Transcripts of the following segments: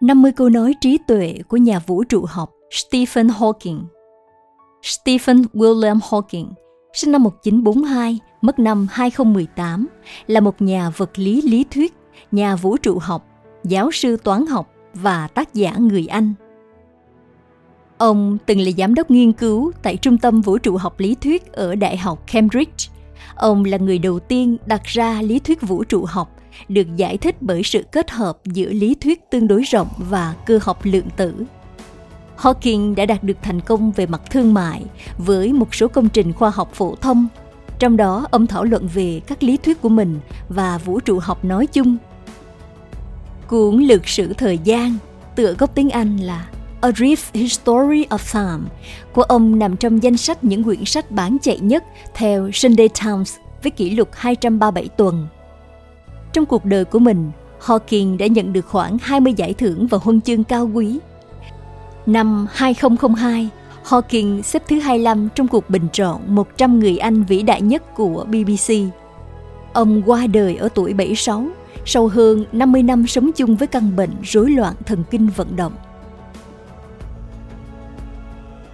50 câu nói trí tuệ của nhà vũ trụ học Stephen Hawking. Stephen William Hawking, sinh năm 1942, mất năm 2018, là một nhà vật lý lý thuyết, nhà vũ trụ học, giáo sư toán học và tác giả người Anh. Ông từng là giám đốc nghiên cứu tại Trung tâm Vũ trụ học lý thuyết ở Đại học Cambridge. Ông là người đầu tiên đặt ra lý thuyết vũ trụ học được giải thích bởi sự kết hợp giữa lý thuyết tương đối rộng và cơ học lượng tử. Hawking đã đạt được thành công về mặt thương mại với một số công trình khoa học phổ thông, trong đó ông thảo luận về các lý thuyết của mình và vũ trụ học nói chung. Cuốn Lược sử thời gian, tựa gốc tiếng Anh là A Brief History of Time của ông nằm trong danh sách những quyển sách bán chạy nhất theo Sunday Times với kỷ lục 237 tuần trong cuộc đời của mình, Hawking đã nhận được khoảng 20 giải thưởng và huân chương cao quý. Năm 2002, Hawking xếp thứ 25 trong cuộc bình chọn 100 người Anh vĩ đại nhất của BBC. Ông qua đời ở tuổi 76 sau hơn 50 năm sống chung với căn bệnh rối loạn thần kinh vận động.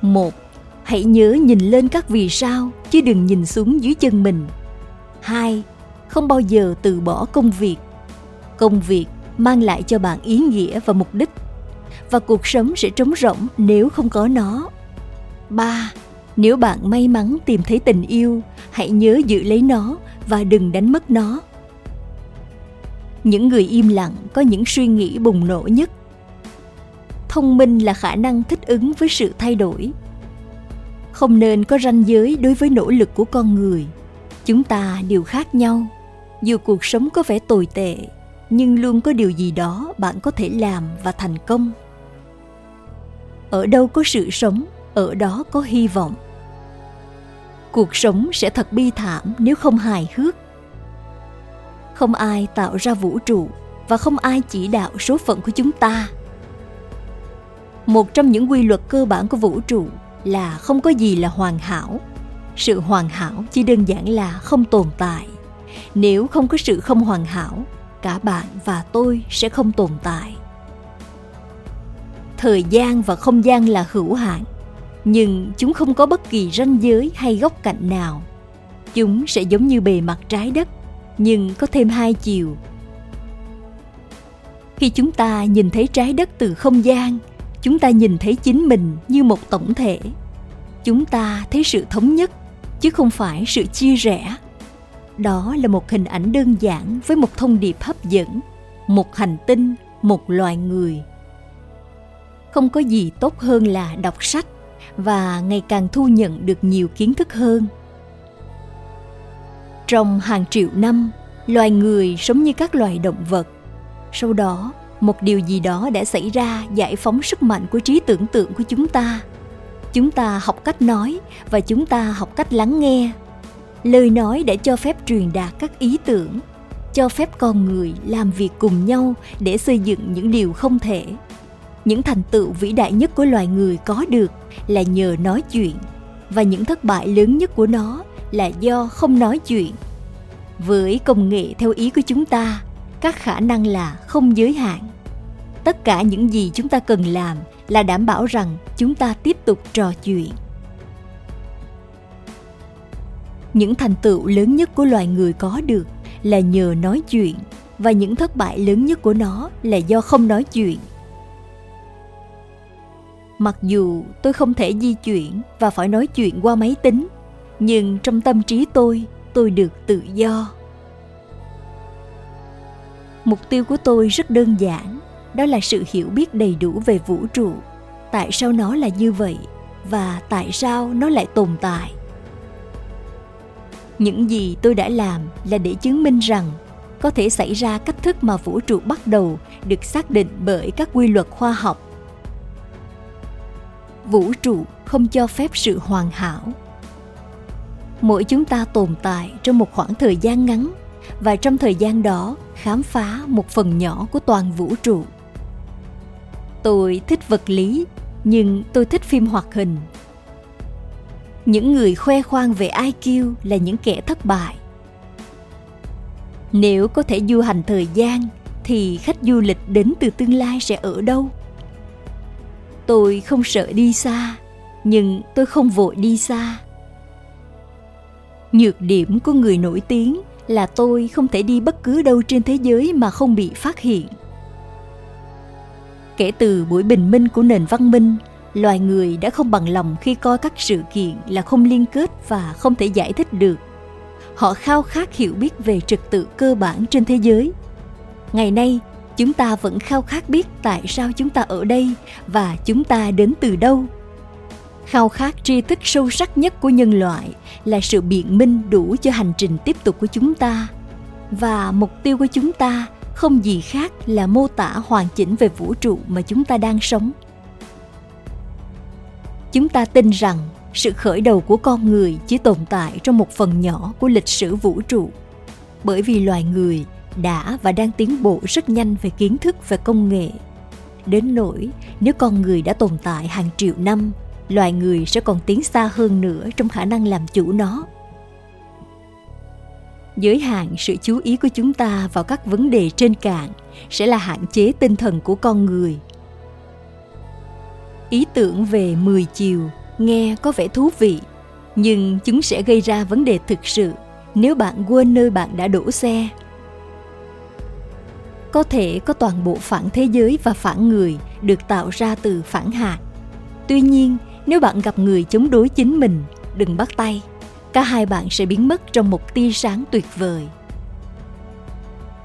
1. Hãy nhớ nhìn lên các vì sao chứ đừng nhìn xuống dưới chân mình. 2 không bao giờ từ bỏ công việc. Công việc mang lại cho bạn ý nghĩa và mục đích, và cuộc sống sẽ trống rỗng nếu không có nó. Ba, nếu bạn may mắn tìm thấy tình yêu, hãy nhớ giữ lấy nó và đừng đánh mất nó. Những người im lặng có những suy nghĩ bùng nổ nhất. Thông minh là khả năng thích ứng với sự thay đổi. Không nên có ranh giới đối với nỗ lực của con người. Chúng ta đều khác nhau dù cuộc sống có vẻ tồi tệ, nhưng luôn có điều gì đó bạn có thể làm và thành công. Ở đâu có sự sống, ở đó có hy vọng. Cuộc sống sẽ thật bi thảm nếu không hài hước. Không ai tạo ra vũ trụ và không ai chỉ đạo số phận của chúng ta. Một trong những quy luật cơ bản của vũ trụ là không có gì là hoàn hảo. Sự hoàn hảo chỉ đơn giản là không tồn tại nếu không có sự không hoàn hảo, cả bạn và tôi sẽ không tồn tại. Thời gian và không gian là hữu hạn, nhưng chúng không có bất kỳ ranh giới hay góc cạnh nào. Chúng sẽ giống như bề mặt trái đất, nhưng có thêm hai chiều. Khi chúng ta nhìn thấy trái đất từ không gian, chúng ta nhìn thấy chính mình như một tổng thể. Chúng ta thấy sự thống nhất, chứ không phải sự chia rẽ đó là một hình ảnh đơn giản với một thông điệp hấp dẫn, một hành tinh, một loài người. Không có gì tốt hơn là đọc sách và ngày càng thu nhận được nhiều kiến thức hơn. Trong hàng triệu năm, loài người sống như các loài động vật. Sau đó, một điều gì đó đã xảy ra giải phóng sức mạnh của trí tưởng tượng của chúng ta. Chúng ta học cách nói và chúng ta học cách lắng nghe lời nói để cho phép truyền đạt các ý tưởng, cho phép con người làm việc cùng nhau để xây dựng những điều không thể. Những thành tựu vĩ đại nhất của loài người có được là nhờ nói chuyện, và những thất bại lớn nhất của nó là do không nói chuyện. Với công nghệ theo ý của chúng ta, các khả năng là không giới hạn. Tất cả những gì chúng ta cần làm là đảm bảo rằng chúng ta tiếp tục trò chuyện. Những thành tựu lớn nhất của loài người có được là nhờ nói chuyện, và những thất bại lớn nhất của nó là do không nói chuyện. Mặc dù tôi không thể di chuyển và phải nói chuyện qua máy tính, nhưng trong tâm trí tôi tôi được tự do. Mục tiêu của tôi rất đơn giản, đó là sự hiểu biết đầy đủ về vũ trụ. Tại sao nó là như vậy và tại sao nó lại tồn tại? Những gì tôi đã làm là để chứng minh rằng có thể xảy ra cách thức mà vũ trụ bắt đầu được xác định bởi các quy luật khoa học. Vũ trụ không cho phép sự hoàn hảo. Mỗi chúng ta tồn tại trong một khoảng thời gian ngắn và trong thời gian đó khám phá một phần nhỏ của toàn vũ trụ. Tôi thích vật lý, nhưng tôi thích phim hoạt hình những người khoe khoang về IQ là những kẻ thất bại. Nếu có thể du hành thời gian, thì khách du lịch đến từ tương lai sẽ ở đâu? Tôi không sợ đi xa, nhưng tôi không vội đi xa. Nhược điểm của người nổi tiếng là tôi không thể đi bất cứ đâu trên thế giới mà không bị phát hiện. Kể từ buổi bình minh của nền văn minh loài người đã không bằng lòng khi coi các sự kiện là không liên kết và không thể giải thích được. Họ khao khát hiểu biết về trật tự cơ bản trên thế giới. Ngày nay, chúng ta vẫn khao khát biết tại sao chúng ta ở đây và chúng ta đến từ đâu. Khao khát tri thức sâu sắc nhất của nhân loại là sự biện minh đủ cho hành trình tiếp tục của chúng ta. Và mục tiêu của chúng ta không gì khác là mô tả hoàn chỉnh về vũ trụ mà chúng ta đang sống chúng ta tin rằng sự khởi đầu của con người chỉ tồn tại trong một phần nhỏ của lịch sử vũ trụ. Bởi vì loài người đã và đang tiến bộ rất nhanh về kiến thức và công nghệ. Đến nỗi, nếu con người đã tồn tại hàng triệu năm, loài người sẽ còn tiến xa hơn nữa trong khả năng làm chủ nó. Giới hạn sự chú ý của chúng ta vào các vấn đề trên cạn sẽ là hạn chế tinh thần của con người ý tưởng về 10 chiều nghe có vẻ thú vị nhưng chúng sẽ gây ra vấn đề thực sự nếu bạn quên nơi bạn đã đổ xe. Có thể có toàn bộ phản thế giới và phản người được tạo ra từ phản hạt tuy nhiên nếu bạn gặp người chống đối chính mình đừng bắt tay cả hai bạn sẽ biến mất trong một tia sáng tuyệt vời.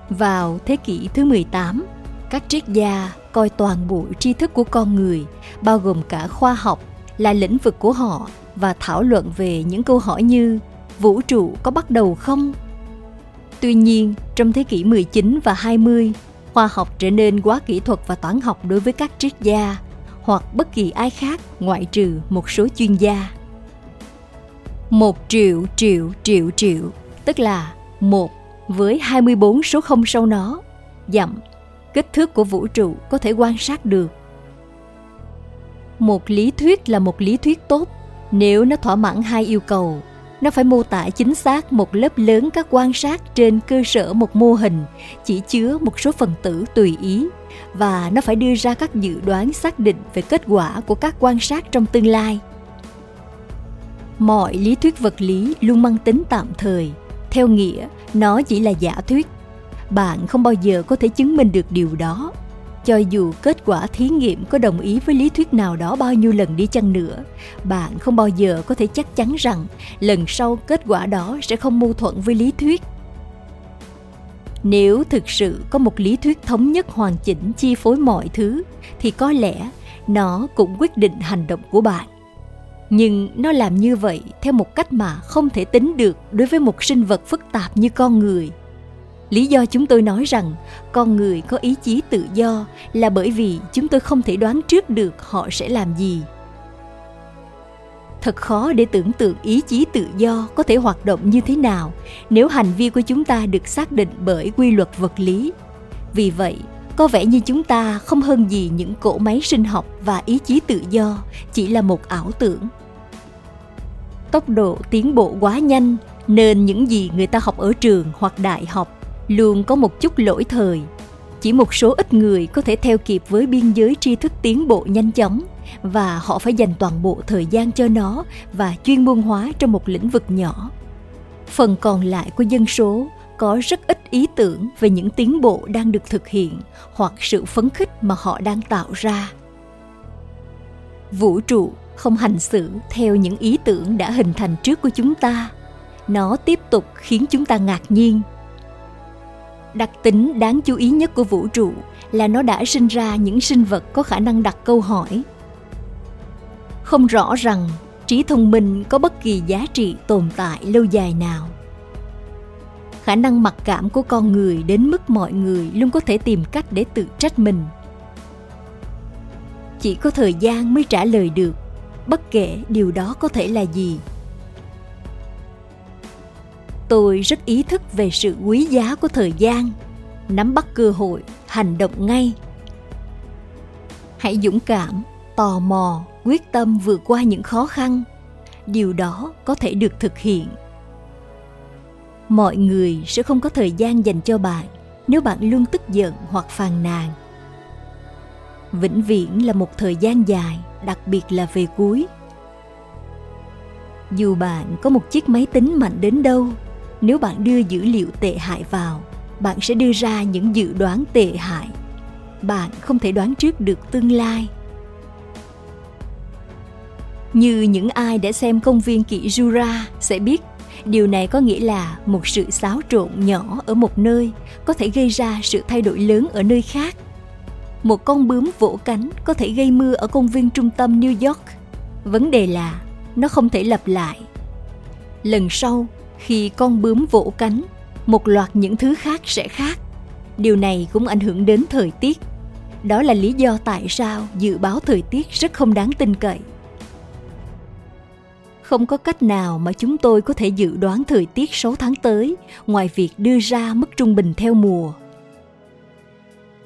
Vào thế kỷ thứ 18, các triết gia coi toàn bộ tri thức của con người, bao gồm cả khoa học, là lĩnh vực của họ và thảo luận về những câu hỏi như vũ trụ có bắt đầu không? Tuy nhiên, trong thế kỷ 19 và 20, khoa học trở nên quá kỹ thuật và toán học đối với các triết gia hoặc bất kỳ ai khác ngoại trừ một số chuyên gia. Một triệu triệu triệu triệu, tức là một với 24 số không sau nó, dặm, kích thước của vũ trụ có thể quan sát được. Một lý thuyết là một lý thuyết tốt. Nếu nó thỏa mãn hai yêu cầu, nó phải mô tả chính xác một lớp lớn các quan sát trên cơ sở một mô hình, chỉ chứa một số phần tử tùy ý, và nó phải đưa ra các dự đoán xác định về kết quả của các quan sát trong tương lai. Mọi lý thuyết vật lý luôn mang tính tạm thời, theo nghĩa nó chỉ là giả thuyết bạn không bao giờ có thể chứng minh được điều đó. Cho dù kết quả thí nghiệm có đồng ý với lý thuyết nào đó bao nhiêu lần đi chăng nữa, bạn không bao giờ có thể chắc chắn rằng lần sau kết quả đó sẽ không mâu thuẫn với lý thuyết. Nếu thực sự có một lý thuyết thống nhất hoàn chỉnh chi phối mọi thứ, thì có lẽ nó cũng quyết định hành động của bạn. Nhưng nó làm như vậy theo một cách mà không thể tính được đối với một sinh vật phức tạp như con người lý do chúng tôi nói rằng, con người có ý chí tự do là bởi vì chúng tôi không thể đoán trước được họ sẽ làm gì. Thật khó để tưởng tượng ý chí tự do có thể hoạt động như thế nào nếu hành vi của chúng ta được xác định bởi quy luật vật lý. Vì vậy, có vẻ như chúng ta không hơn gì những cỗ máy sinh học và ý chí tự do, chỉ là một ảo tưởng. Tốc độ tiến bộ quá nhanh nên những gì người ta học ở trường hoặc đại học luôn có một chút lỗi thời. Chỉ một số ít người có thể theo kịp với biên giới tri thức tiến bộ nhanh chóng, và họ phải dành toàn bộ thời gian cho nó và chuyên môn hóa trong một lĩnh vực nhỏ. Phần còn lại của dân số có rất ít ý tưởng về những tiến bộ đang được thực hiện hoặc sự phấn khích mà họ đang tạo ra. Vũ trụ không hành xử theo những ý tưởng đã hình thành trước của chúng ta. Nó tiếp tục khiến chúng ta ngạc nhiên đặc tính đáng chú ý nhất của vũ trụ là nó đã sinh ra những sinh vật có khả năng đặt câu hỏi. Không rõ rằng trí thông minh có bất kỳ giá trị tồn tại lâu dài nào. Khả năng mặc cảm của con người đến mức mọi người luôn có thể tìm cách để tự trách mình. Chỉ có thời gian mới trả lời được bất kể điều đó có thể là gì tôi rất ý thức về sự quý giá của thời gian. Nắm bắt cơ hội, hành động ngay. Hãy dũng cảm, tò mò, quyết tâm vượt qua những khó khăn. Điều đó có thể được thực hiện. Mọi người sẽ không có thời gian dành cho bạn nếu bạn luôn tức giận hoặc phàn nàn. Vĩnh viễn là một thời gian dài, đặc biệt là về cuối. Dù bạn có một chiếc máy tính mạnh đến đâu nếu bạn đưa dữ liệu tệ hại vào, bạn sẽ đưa ra những dự đoán tệ hại. Bạn không thể đoán trước được tương lai. Như những ai đã xem công viên kỷ Jura sẽ biết, điều này có nghĩa là một sự xáo trộn nhỏ ở một nơi có thể gây ra sự thay đổi lớn ở nơi khác. Một con bướm vỗ cánh có thể gây mưa ở công viên trung tâm new york. Vấn đề là nó không thể lặp lại. Lần sau khi con bướm vỗ cánh, một loạt những thứ khác sẽ khác điều này cũng ảnh hưởng đến thời tiết đó là lý do tại sao dự báo thời tiết rất không đáng tin cậy không có cách nào mà chúng tôi có thể dự đoán thời tiết 6 tháng tới ngoài việc đưa ra mức trung bình theo mùa.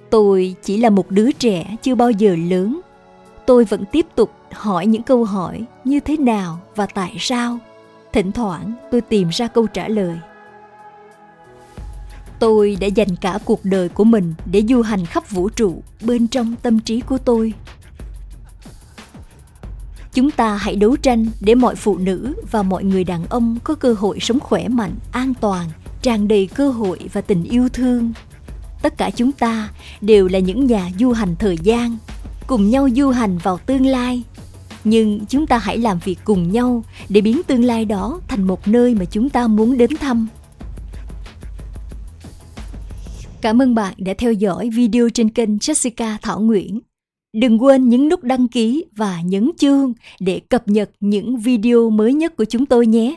Tôi chỉ là một đứa trẻ chưa bao giờ lớn. Tôi vẫn tiếp tục hỏi những câu hỏi như thế nào và tại sao. Thỉnh thoảng tôi tìm ra câu trả lời. Tôi đã dành cả cuộc đời của mình để du hành khắp vũ trụ bên trong tâm trí của tôi. Chúng ta hãy đấu tranh để mọi phụ nữ và mọi người đàn ông có cơ hội sống khỏe mạnh, an toàn, tràn đầy cơ hội và tình yêu thương. Tất cả chúng ta đều là những nhà du hành thời gian, cùng nhau du hành vào tương lai nhưng chúng ta hãy làm việc cùng nhau để biến tương lai đó thành một nơi mà chúng ta muốn đến thăm cảm ơn bạn đã theo dõi video trên kênh jessica thảo nguyễn Đừng quên nhấn nút đăng ký và nhấn chuông để cập nhật những video mới nhất của chúng tôi nhé.